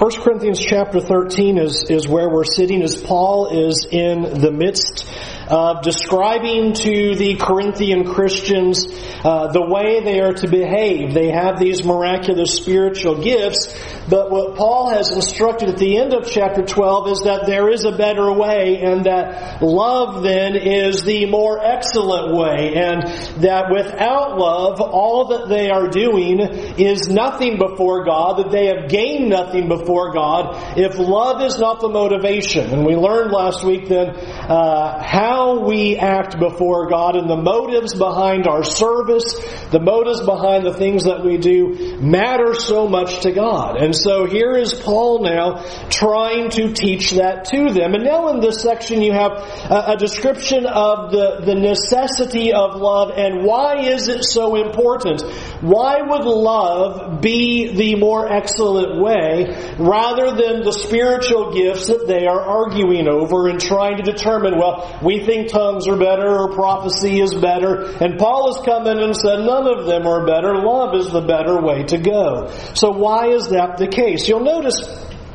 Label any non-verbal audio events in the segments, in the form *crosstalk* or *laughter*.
1 Corinthians chapter 13 is, is where we're sitting as Paul is in the midst of describing to the Corinthian Christians uh, the way they are to behave. They have these miraculous spiritual gifts, but what Paul has instructed at the end of chapter 12 is that there is a better way and that love then is the more excellent way and that without love, all that they are doing is nothing before God, that they have gained nothing before God if love is not the motivation. And we learned last week then uh, how we act before God and the motives behind our service, the motives behind the things that we do matter so much to God. And so here is Paul now trying to teach that to them. And now in this section you have a, a description of the, the necessity of love and why is it so important? Why would love be the more excellent way rather than the spiritual gifts that they are arguing over and trying to determine, well, we think tongues are better or prophecy is better. And Paul has come in and said none of them are better. Love is the better way to go. So why is that the case? You'll notice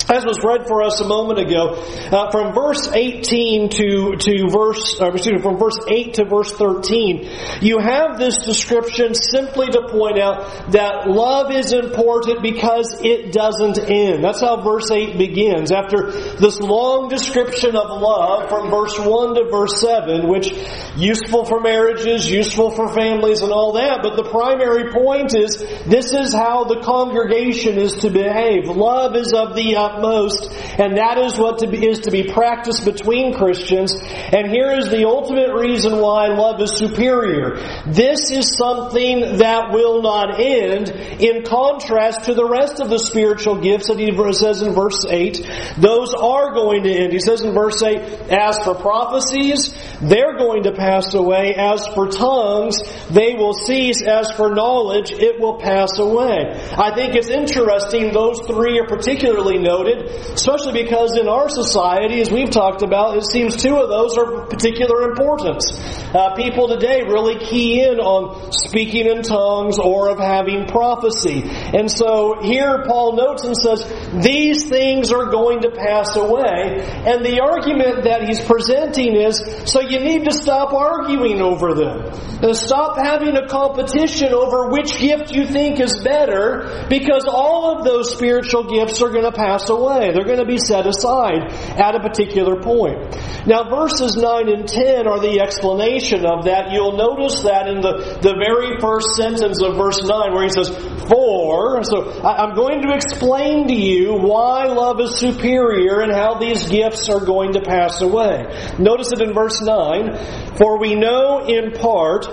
as was read for us a moment ago, uh, from verse 18 to, to verse, uh, excuse me, from verse 8 to verse 13, you have this description simply to point out that love is important because it doesn't end. That's how verse 8 begins. After this long description of love from verse 1 to verse 7, which useful for marriages, useful for families and all that, but the primary point is this is how the congregation is to behave. Love is of the utmost, and that is what to be, is to be practiced between Christians. And here is the ultimate reason why love is superior. This is something that will not end in contrast to the rest of the spiritual gifts that he says in verse 8. Those are going to end. He says in verse 8, as for prophecies, they're going to pass away. As for tongues, they will cease. As for knowledge, it will pass away. I think it's interesting those three are particularly noted especially because in our society, as we've talked about, it seems two of those are of particular importance. Uh, people today really key in on speaking in tongues or of having prophecy. And so here Paul notes and says, these things are going to pass away. And the argument that he's presenting is, so you need to stop arguing over them. And stop having a competition over which gift you think is better, because all of those spiritual gifts are going to pass away away. They're going to be set aside at a particular point. Now, verses 9 and 10 are the explanation of that. You'll notice that in the, the very first sentence of verse 9 where he says, For. So I'm going to explain to you why love is superior and how these gifts are going to pass away. Notice it in verse 9. For we know in part,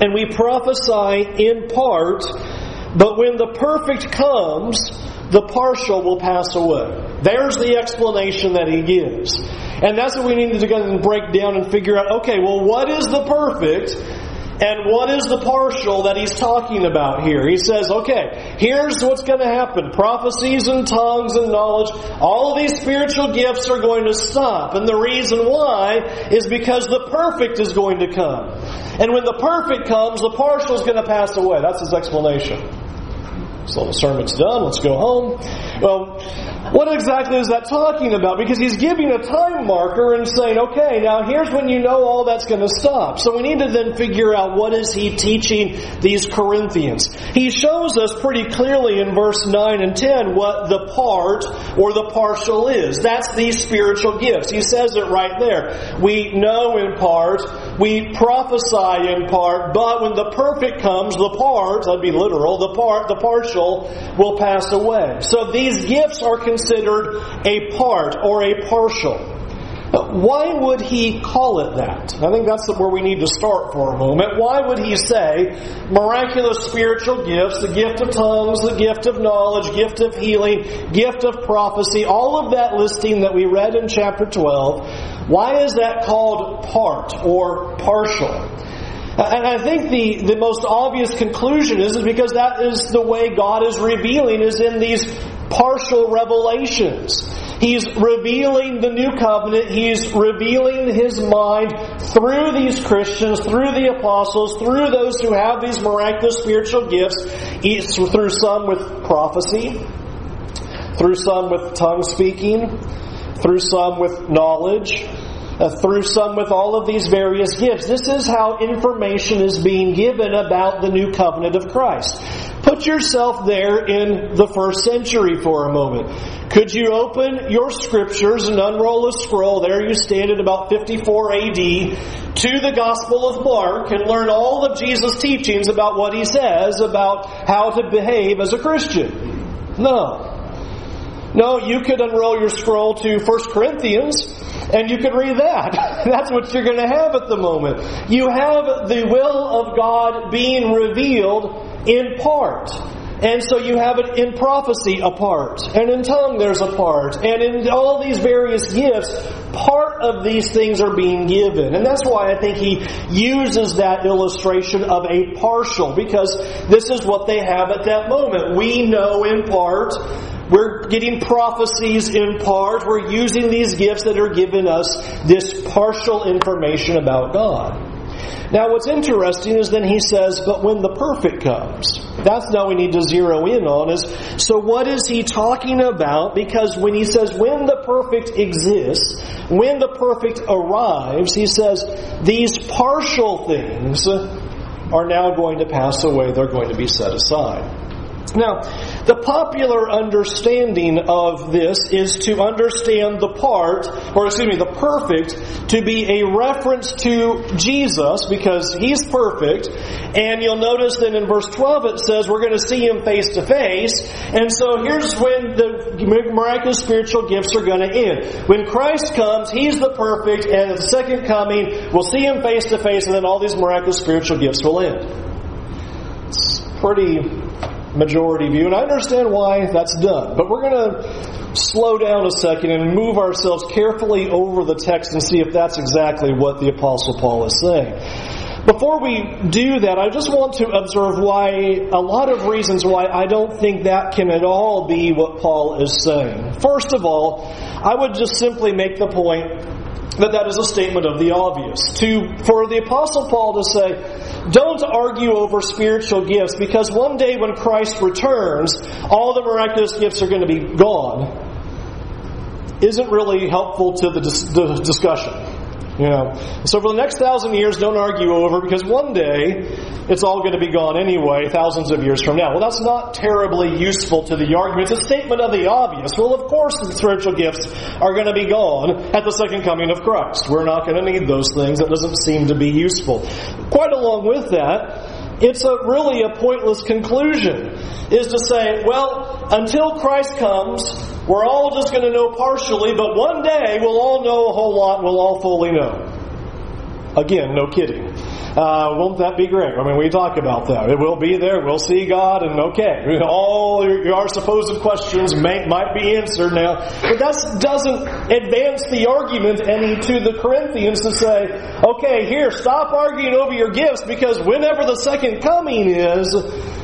and we prophesy in part, but when the perfect comes, the partial will pass away. There's the explanation that he gives. And that's what we need to go and break down and figure out, okay, well, what is the perfect and what is the partial that he's talking about here? He says, okay, here's what's going to happen. Prophecies and tongues and knowledge, all of these spiritual gifts are going to stop. And the reason why is because the perfect is going to come. And when the perfect comes, the partial is going to pass away. That's his explanation. So the sermon's done, let's go home. Well, what exactly is that talking about? Because he's giving a time marker and saying, okay, now here's when you know all that's going to stop. So we need to then figure out what is he teaching these Corinthians. He shows us pretty clearly in verse 9 and 10 what the part or the partial is. That's these spiritual gifts. He says it right there. We know in part, we prophesy in part, but when the perfect comes, the part, that'd be literal, the part, the partial will pass away. So these gifts are considered a part or a partial. Why would he call it that? I think that's where we need to start for a moment. Why would he say miraculous spiritual gifts, the gift of tongues, the gift of knowledge, gift of healing, gift of prophecy, all of that listing that we read in chapter 12, why is that called part or partial? And I think the, the most obvious conclusion is, is because that is the way God is revealing is in these partial revelations. He's revealing the new covenant. He's revealing his mind through these Christians, through the apostles, through those who have these miraculous spiritual gifts, through some with prophecy, through some with tongue speaking, through some with knowledge, uh, through some with all of these various gifts. This is how information is being given about the new covenant of Christ. Put yourself there in the first century for a moment. Could you open your scriptures and unroll a scroll? There you stand at about 54 AD to the Gospel of Mark and learn all of Jesus' teachings about what he says about how to behave as a Christian. No. No, you could unroll your scroll to 1 Corinthians and you could read that. *laughs* That's what you're going to have at the moment. You have the will of God being revealed in part. And so you have it in prophecy a part, and in tongue there's a part, and in all these various gifts, part of these things are being given. And that's why I think he uses that illustration of a partial, because this is what they have at that moment. We know in part, we're getting prophecies in part, we're using these gifts that are given us this partial information about God. Now, what's interesting is then he says, but when the perfect comes, that's now we need to zero in on is, so what is he talking about? Because when he says when the perfect exists, when the perfect arrives, he says these partial things are now going to pass away, they're going to be set aside. Now, the popular understanding of this is to understand the part, or excuse me, the perfect, to be a reference to Jesus because he's perfect. And you'll notice that in verse 12 it says we're going to see him face to face. And so here's when the miraculous spiritual gifts are going to end. When Christ comes, he's the perfect, and at the second coming, we'll see him face to face, and then all these miraculous spiritual gifts will end. It's pretty majority view, and I understand why that's done. But we're going to slow down a second and move ourselves carefully over the text and see if that's exactly what the Apostle Paul is saying. Before we do that, I just want to observe why, a lot of reasons why I don't think that can at all be what Paul is saying. First of all, I would just simply make the point that that is a statement of the obvious. To, for the apostle Paul to say, don't argue over spiritual gifts because one day when Christ returns, all the miraculous gifts are going to be gone, isn't really helpful to the, dis- the discussion. Know, so for the next thousand years, don't argue over because one day it's all going to be gone anyway, thousands of years from now. Well, that's not terribly useful to the argument. It's a statement of the obvious. Well, of course, the spiritual gifts are going to be gone at the second coming of Christ. We're not going to need those things. That doesn't seem to be useful. Quite along with that, it's a really a pointless conclusion is to say, well, until Christ comes, we're all just going to know partially, but one day we'll all know a whole lot, we'll all fully know. Again, no kidding. Uh, won't that be great? I mean, we talk about that. It will be there. We'll see God, and okay, *laughs* all our supposed questions may, might be answered now. But that doesn't advance the argument any to the Corinthians to say, okay, here, stop arguing over your gifts because whenever the second coming is,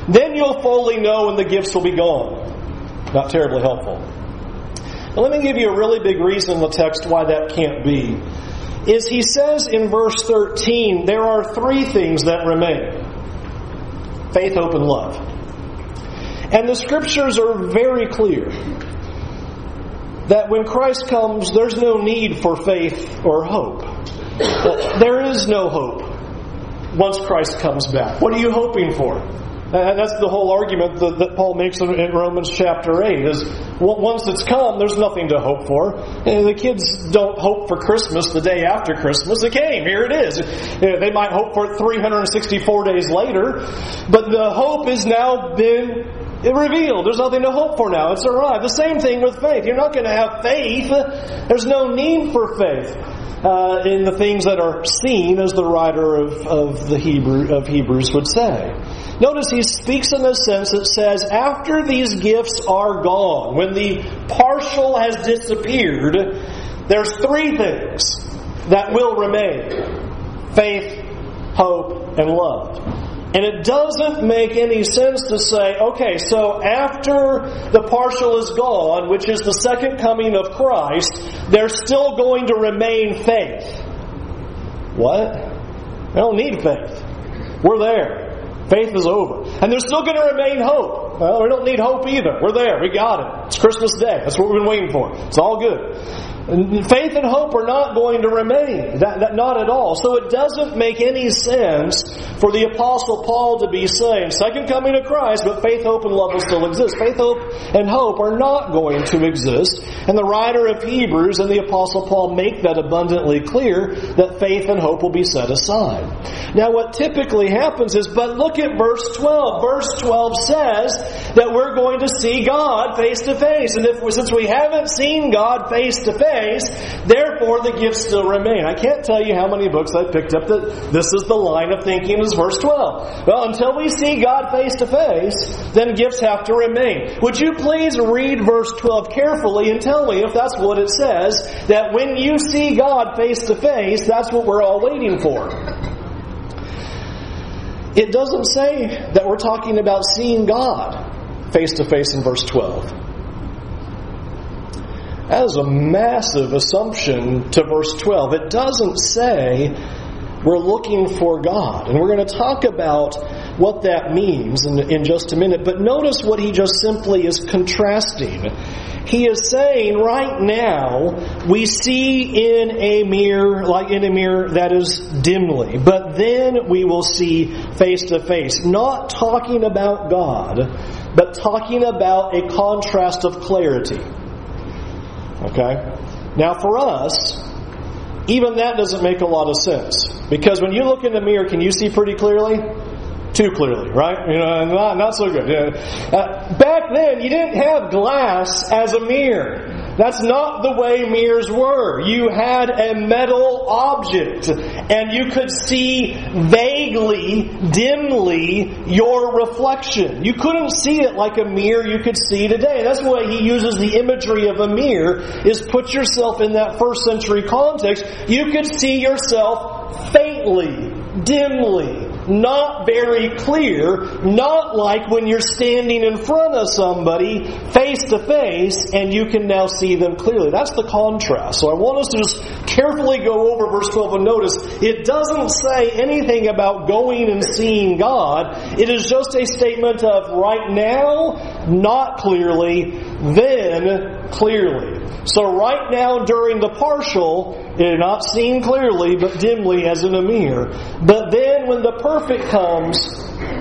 then you'll fully know and the gifts will be gone. Not terribly helpful. Let me give you a really big reason in the text why that can't be is he says in verse 13, there are three things that remain faith, hope, and love. And the scriptures are very clear that when Christ comes, there's no need for faith or hope. There is no hope once Christ comes back. What are you hoping for? And that's the whole argument that, that Paul makes in, Romans chapter 8 is once it's come, there's nothing to hope for. And the kids don't hope for Christmas the day after Christmas. It came. Here it is. They might hope for it 364 days later, but the hope has now been revealed. There's nothing to hope for now. It's arrived. The same thing with faith. You're not going to have faith. There's no need for faith. Uh, in the things that are seen, as the writer of, of the Hebrew of Hebrews would say. Notice he speaks in a sense that says, after these gifts are gone, when the partial has disappeared, there's three things that will remain faith, hope, and love. And it doesn't make any sense to say, okay, so after the partial is gone, which is the second coming of Christ, there's still going to remain faith. What? I don't need faith. We're there. Faith is over. And there's still going to remain hope. Well, we don't need hope either. We're there. We got it. It's Christmas Day. That's what we've been waiting for. It's all good. Faith and hope are not going to remain. That, that, not at all. So it doesn't make any sense for the Apostle Paul to be saying, second coming of Christ, but faith, hope, and love will still exist. Faith, hope, and hope are not going to exist. And the writer of Hebrews and the Apostle Paul make that abundantly clear that faith and hope will be set aside. Now what typically happens is, but look at verse 12. Verse 12 says that we're going to see God face to face. And if, since we haven't seen God face to face, therefore the gifts still remain. I can't tell you how many books I picked up that this is the line of thinking is verse 12. Well, until we see God face to face, then gifts have to remain. Would you please read verse 12 carefully and tell me if that's what it says, that when you see God face to face, that's what we're all waiting for. It doesn't say that we're talking about seeing God face to face in verse 12. That is a massive assumption to verse 12. It doesn't say we're looking for God. And we're going to talk about what that means in, in just a minute. But notice what he just simply is contrasting. He is saying right now we see in a mirror, like in a mirror that is dimly, but then we will see face to face. Not talking about God, but talking about a contrast of clarity. Okay? Now, for us, even that doesn't make a lot of sense. Because when you look in the mirror, can you see pretty clearly? Too clearly, right? You know, not, not so good. Uh, back then, you didn't have glass as a mirror. That's not the way mirrors were. You had a metal object and you could see vaguely, dimly your reflection. You couldn't see it like a mirror you could see today. That's why he uses the imagery of a mirror is put yourself in that first century context. You could see yourself faintly, dimly not very clear, not like when you're standing in front of somebody face to face and you can now see them clearly. That's the contrast. So I want us to just carefully go over verse 12 and notice it doesn't say anything about going and seeing God. It is just a statement of right now, not clearly, then clearly. So right now during the partial, you're not seen clearly, but dimly as in a mirror. But then when the perfect comes,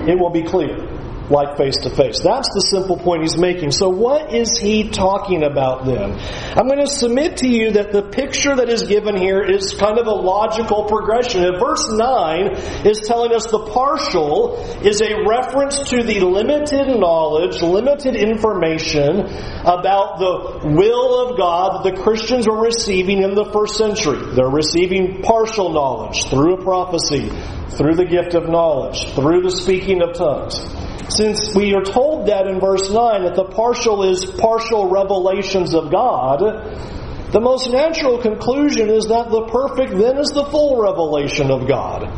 it will be clear like face to face. That's the simple point he's making. So what is he talking about then? I'm going to submit to you that the picture that is given here is kind of a logical progression. And verse 9 is telling us the partial is a reference to the limited knowledge, limited information about the will of God that the Christians were receiving in the first century. They're receiving partial knowledge through a prophecy, through the gift of knowledge, through the speaking of tongues. Since we are told that in verse 9 that the partial is partial revelations of God, the most natural conclusion is that the perfect then is the full revelation of God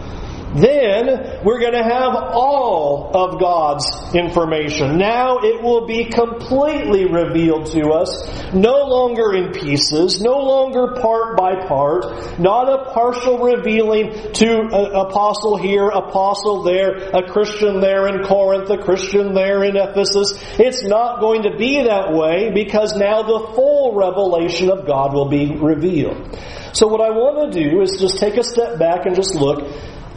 then we're going to have all of God's information. Now it will be completely revealed to us, no longer in pieces, no longer part by part, not a partial revealing to apostle here, apostle there, a Christian there in Corinth, a Christian there in Ephesus. It's not going to be that way because now the full revelation of God will be revealed. So what I want to do is just take a step back and just look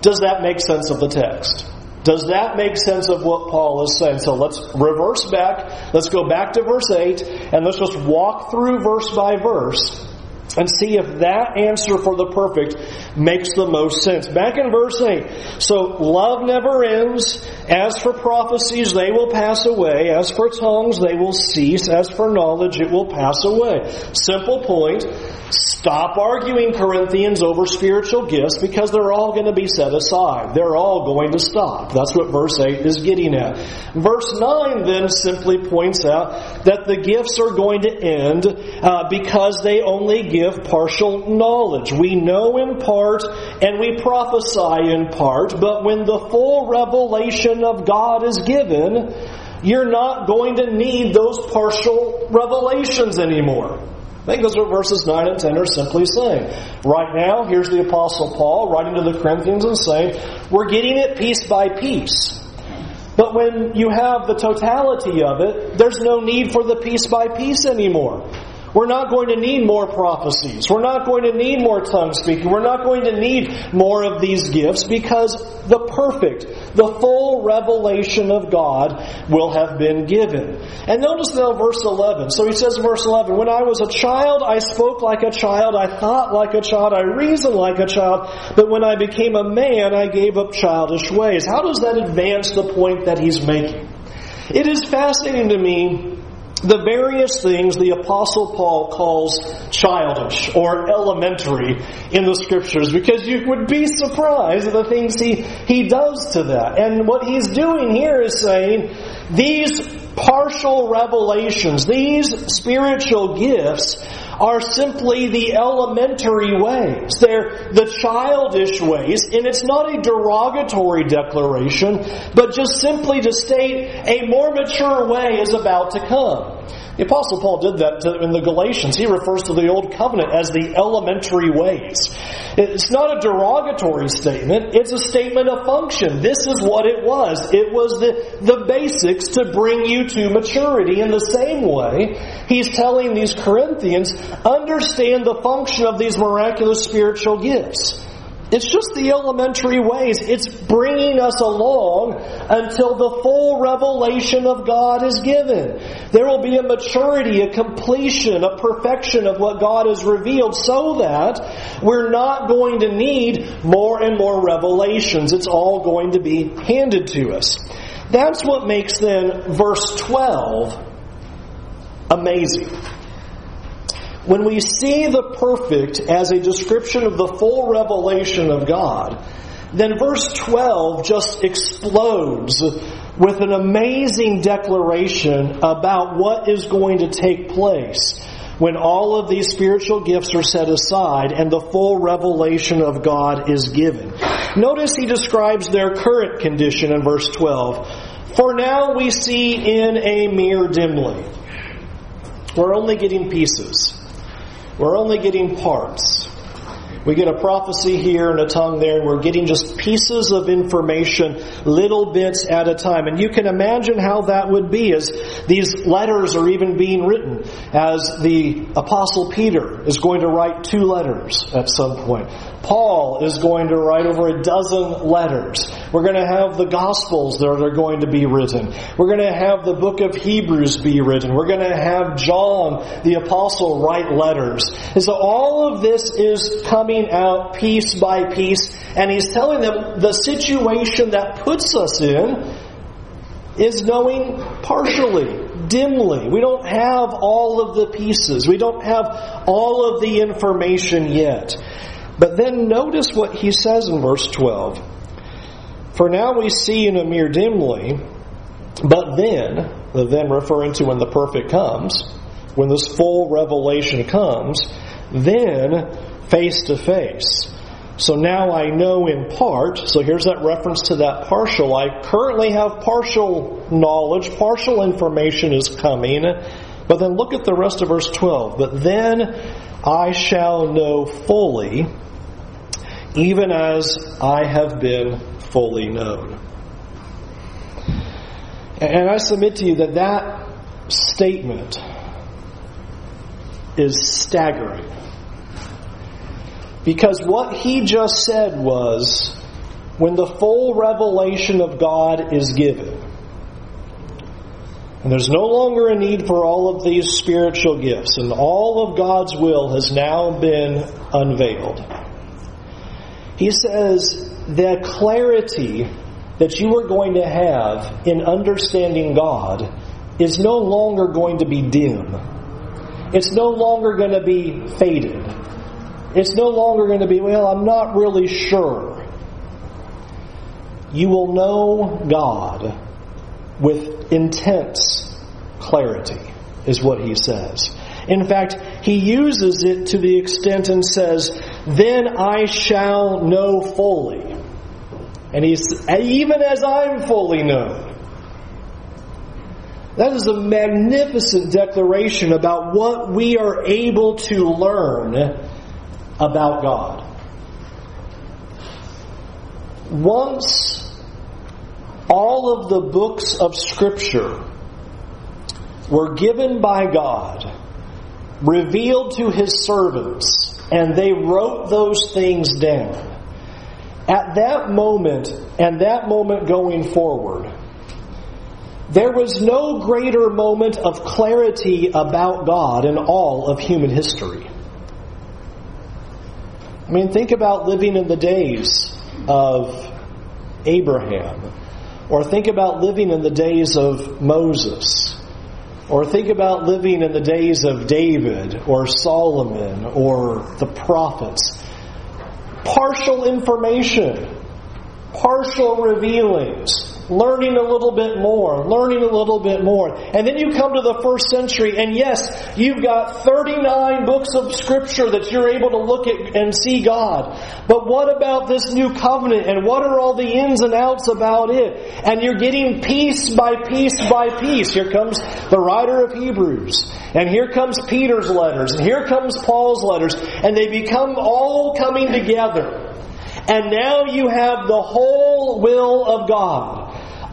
does that make sense of the text? Does that make sense of what Paul is saying? So let's reverse back. Let's go back to verse 8 and let's just walk through verse by verse and see if that answer for the perfect makes the most sense. Back in verse 8. So love never ends. As for prophecies, they will pass away. As for tongues, they will cease. As for knowledge, it will pass away. Simple point. Stop arguing, Corinthians, over spiritual gifts because they're all going to be set aside. They're all going to stop. That's what verse 8 is getting at. Verse 9 then simply points out that the gifts are going to end uh, because they only give partial knowledge. We know in part and we prophesy in part, but when the full revelation of God is given, you're not going to need those partial revelations anymore. I think that's what verses 9 and 10 are simply saying. Right now, here's the Apostle Paul writing to the Corinthians and saying, We're getting it piece by piece. But when you have the totality of it, there's no need for the piece by piece anymore. We're not going to need more prophecies. We're not going to need more tongue speaking. We're not going to need more of these gifts because the perfect, the full revelation of God will have been given. And notice now verse 11. So he says in verse 11, When I was a child, I spoke like a child, I thought like a child, I reasoned like a child, but when I became a man, I gave up childish ways. How does that advance the point that he's making? It is fascinating to me the various things the apostle Paul calls childish or elementary in the scriptures because you would be surprised at the things he, he does to that. And what he's doing here is saying these partial revelations, these spiritual gifts are simply the elementary ways. They're the childish ways, and it's not a derogatory declaration, but just simply to state a more mature way is about to come. The Apostle Paul did that in the Galatians. He refers to the Old Covenant as the elementary ways. It's not a derogatory statement, it's a statement of function. This is what it was. It was the, the basics to bring you to maturity. In the same way, he's telling these Corinthians, understand the function of these miraculous spiritual gifts. It's just the elementary ways. It's bringing us along until the full revelation of God is given. There will be a maturity, a completion, a perfection of what God has revealed so that we're not going to need more and more revelations. It's all going to be handed to us. That's what makes then verse 12 amazing. When we see the perfect as a description of the full revelation of God, then verse 12 just explodes with an amazing declaration about what is going to take place when all of these spiritual gifts are set aside and the full revelation of God is given. Notice he describes their current condition in verse 12. For now we see in a mirror dimly. We're only getting pieces. We're only getting parts. We get a prophecy here and a tongue there, and we're getting just pieces of information, little bits at a time. And you can imagine how that would be as these letters are even being written, as the Apostle Peter is going to write two letters at some point. Paul is going to write over a dozen letters. We're going to have the Gospels that are going to be written. We're going to have the book of Hebrews be written. We're going to have John the Apostle write letters. And so all of this is coming out piece by piece, and he's telling them the situation that puts us in is knowing partially, dimly. We don't have all of the pieces. We don't have all of the information yet. But then notice what he says in verse 12. For now we see in a mirror dimly, but then, the then referring to when the perfect comes, when this full revelation comes, then face to face. So now I know in part, so here's that reference to that partial. I currently have partial knowledge, partial information is coming, but then look at the rest of verse 12. But then I shall know fully even as I have been fully known. And I submit to you that that statement is staggering. Because what he just said was when the full revelation of God is given, and there's no longer a need for all of these spiritual gifts, and all of God's will has now been unveiled. He says the clarity that you are going to have in understanding God is no longer going to be dim. It's no longer going to be faded. It's no longer going to be, well, I'm not really sure. You will know God with intense clarity, is what he says. In fact, he uses it to the extent and says, Then I shall know fully. And he's, even as I'm fully known. That is a magnificent declaration about what we are able to learn about God. Once all of the books of Scripture were given by God, revealed to His servants, and they wrote those things down. At that moment, and that moment going forward, there was no greater moment of clarity about God in all of human history. I mean, think about living in the days of Abraham, or think about living in the days of Moses, or think about living in the days of David, or Solomon, or the prophets. Partial information, partial revealings learning a little bit more, learning a little bit more. And then you come to the first century, and yes, you've got 39 books of Scripture that you're able to look at and see God. But what about this new covenant, and what are all the ins and outs about it? And you're getting piece by piece by piece. Here comes the writer of Hebrews, and here comes Peter's letters, and here comes Paul's letters, and they become all coming together. And now you have the whole will of God.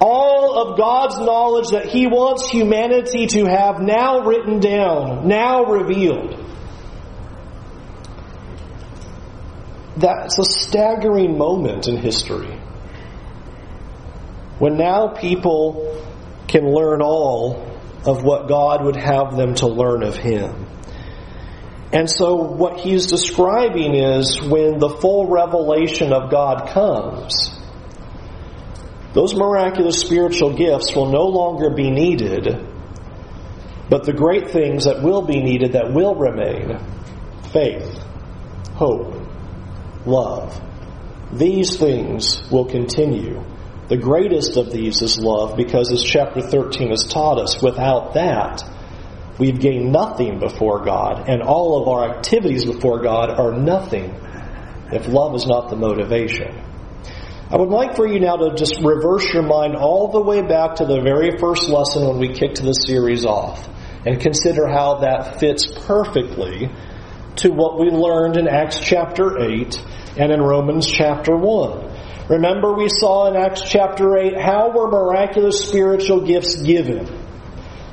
All of God's knowledge that He wants humanity to have now written down, now revealed. That's a staggering moment in history. When now people can learn all of what God would have them to learn of Him. And so, what he's describing is when the full revelation of God comes, those miraculous spiritual gifts will no longer be needed, but the great things that will be needed, that will remain faith, hope, love these things will continue. The greatest of these is love because, as chapter 13 has taught us, without that, We've gained nothing before God, and all of our activities before God are nothing if love is not the motivation. I would like for you now to just reverse your mind all the way back to the very first lesson when we kicked the series off and consider how that fits perfectly to what we learned in Acts chapter 8 and in Romans chapter 1. Remember, we saw in Acts chapter 8 how were miraculous spiritual gifts given?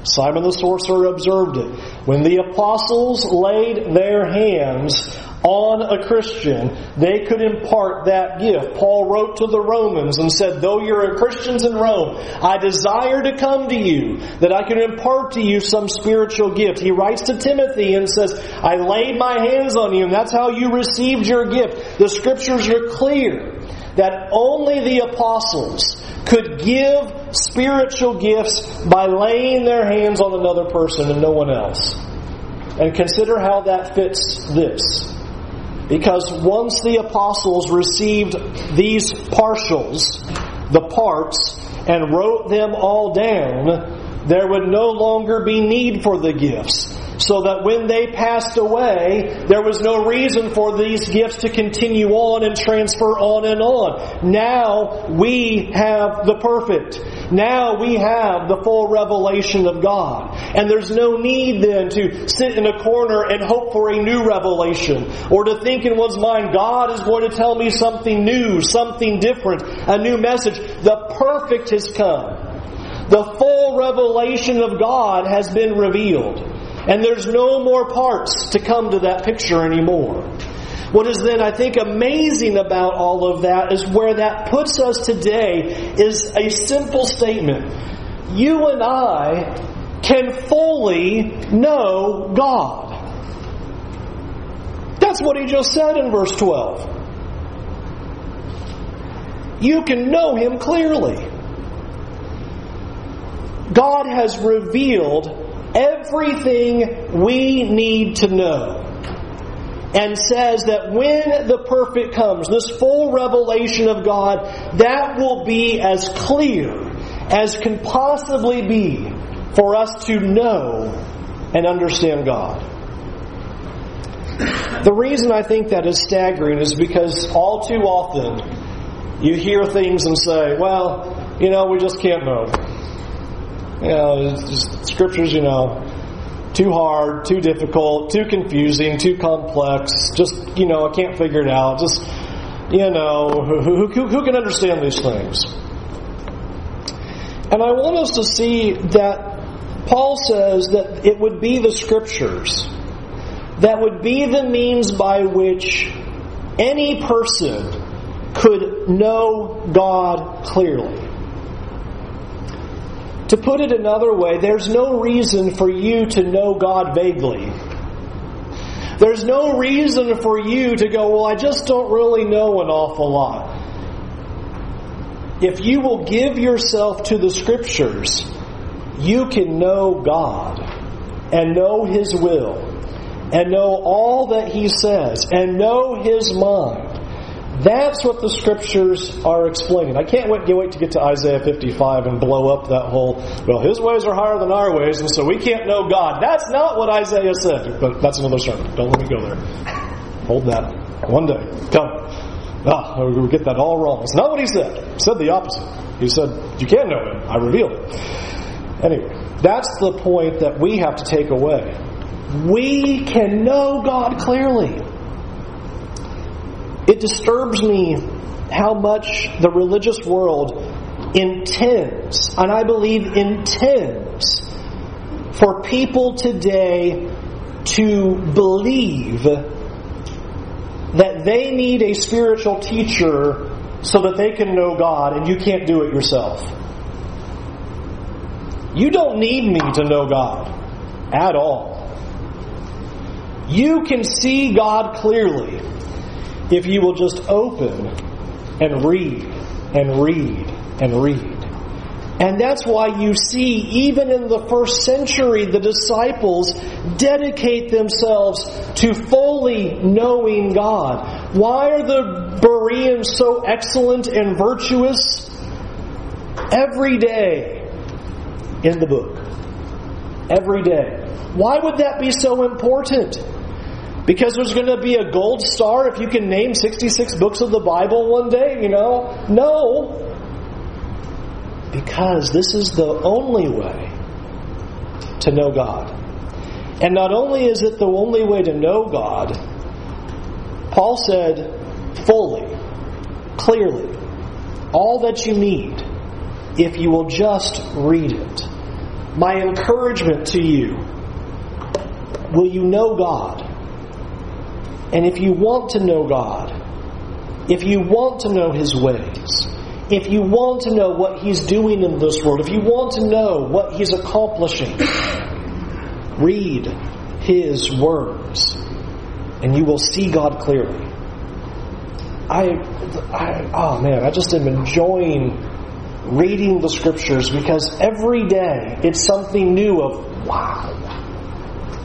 Simon the sorcerer observed it. When the apostles laid their hands on a Christian, they could impart that gift. Paul wrote to the Romans and said, Though you're Christians in Rome, I desire to come to you that I can impart to you some spiritual gift. He writes to Timothy and says, I laid my hands on you, and that's how you received your gift. The scriptures are clear that only the apostles could give spiritual gifts by laying their hands on another person and no one else. And consider how that fits this. Because once the apostles received these partials, the parts, and wrote them all down, there would no longer be need for the gifts so that when they passed away, there was no reason for these gifts to continue on and transfer on and on. Now we have the perfect. Now we have the full revelation of God. And there's no need then to sit in a corner and hope for a new revelation or to think in one's mind, God is going to tell me something new, something different, a new message. The perfect has come. The full revelation of God has been revealed. And there's no more parts to come to that picture anymore. What is then, I think, amazing about all of that is where that puts us today is a simple statement. You and I can fully know God. That's what he just said in verse 12. You can know him clearly. God has revealed everything we need to know and says that when the perfect comes, this full revelation of God, that will be as clear as can possibly be for us to know and understand God. The reason I think that is staggering is because all too often you hear things and say, well, you know, we just can't know. You know, scriptures, you know, too hard, too difficult, too confusing, too complex. Just, you know, I can't figure it out. Just, you know, who, who, who can understand these things? And I want us to see that Paul says that it would be the scriptures that would be the means by which any person could know God clearly. To put it another way, there's no reason for you to know God vaguely. There's no reason for you to go, well, I just don't really know an awful lot. If you will give yourself to the Scriptures, you can know God and know His will and know all that he says and know his mind. That's what the scriptures are explaining. I can't wait, wait to get to Isaiah 55 and blow up that whole, well, his ways are higher than our ways, and so we can't know God. That's not what Isaiah said. But that's another sermon. Don't let me go there. Hold that. One day. Come. Ah, we get that all wrong. It's not what he said. He said the opposite. He said, You can't know him. I revealed it. Anyway, that's the point that we have to take away we can know God clearly. It disturbs me how much the religious world intends, and I believe intends, for people today to believe that they need a spiritual teacher so that they can know God and you can't do it yourself. You don't need me to know God at all. You can see God clearly if you will just open and read and read and read. And that's why you see, even in the first century, the disciples dedicate themselves to fully knowing God. Why are the Bereans so excellent and virtuous? Every day in the book. Every day. Why would that be so important? Because there's going to be a gold star if you can name 66 books of the Bible one day, you know? No. Because this is the only way to know God. And not only is it the only way to know God, Paul said fully, clearly, all that you need if you will just read it. My encouragement to you will you know God? And if you want to know God, if you want to know His ways, if you want to know what He's doing in this world, if you want to know what He's accomplishing, *coughs* read His words and you will see God clearly. I, I, oh man, I just am enjoying reading the scriptures because every day it's something new of wow.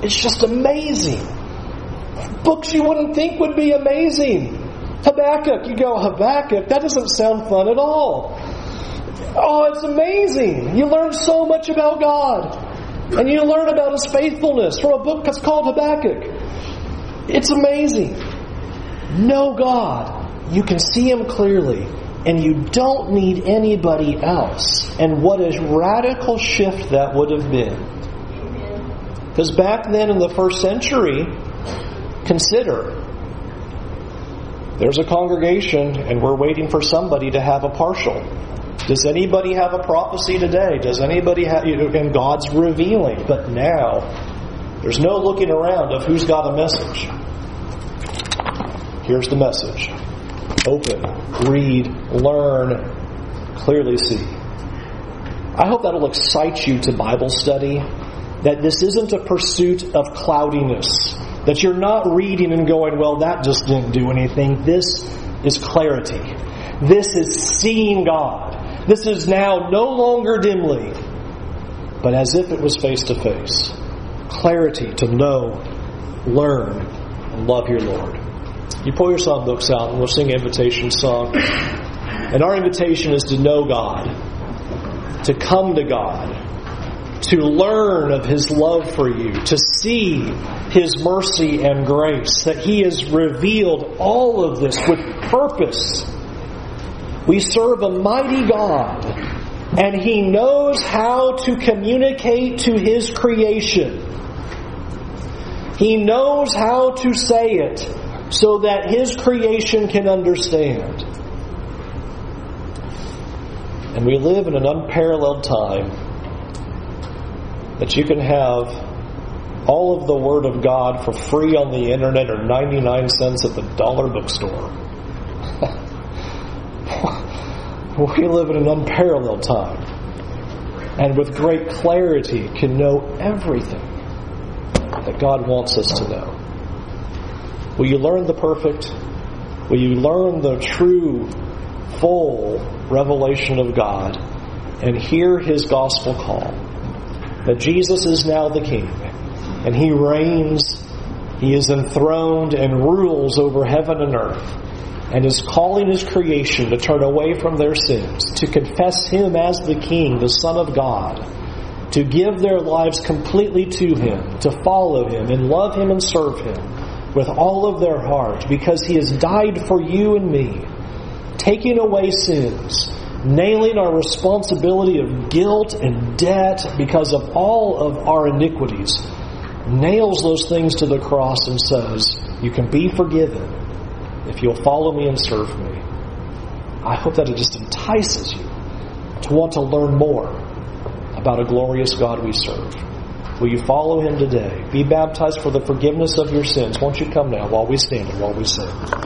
It's just amazing books you wouldn't think would be amazing. Habakkuk, you go, Habakkuk, that doesn't sound fun at all. Oh, it's amazing. You learn so much about God. And you learn about His faithfulness from a book that's called Habakkuk. It's amazing. Know God. You can see Him clearly. And you don't need anybody else. And what a radical shift that would have been. Because back then in the first century, consider. There's a congregation, and we're waiting for somebody to have a partial. Does anybody have a prophecy today? Does anybody have, and God's revealing. But now, there's no looking around of who's got a message. Here's the message open, read, learn, clearly see. I hope that'll excite you to Bible study, that this isn't a pursuit of cloudiness that you're not reading and going, well, that just didn't do anything. This is clarity. This is seeing God. This is now no longer dimly, but as if it was face to face. Clarity to know, learn, and love your Lord. You pull your song books out and we'll sing invitation song. And our invitation is to know God, to come to God, to learn of His love for you, to see His mercy and grace, that He has revealed all of this with purpose. We serve a mighty God, and He knows how to communicate to His creation. He knows how to say it so that His creation can understand. And we live in an unparalleled time that you can have all of the Word of God for free on the internet or 99 cents at the dollar bookstore. *laughs* we live in an unparalleled time. And with great clarity can know everything that God wants us to know. Will you learn the perfect? Will you learn the true, full revelation of God and hear His gospel call? That Jesus is now the King and He reigns, He is enthroned and rules over heaven and earth and is calling His creation to turn away from their sins, to confess Him as the King, the Son of God, to give their lives completely to Him, to follow Him and love Him and serve Him with all of their heart because He has died for you and me, taking away sins, nailing our responsibility of guilt and debt because of all of our iniquities, nails those things to the cross and says, You can be forgiven if you'll follow me and serve me. I hope that it just entices you to want to learn more about a glorious God we serve. Will you follow him today? Be baptized for the forgiveness of your sins. Won't you come now while we stand and while we sing?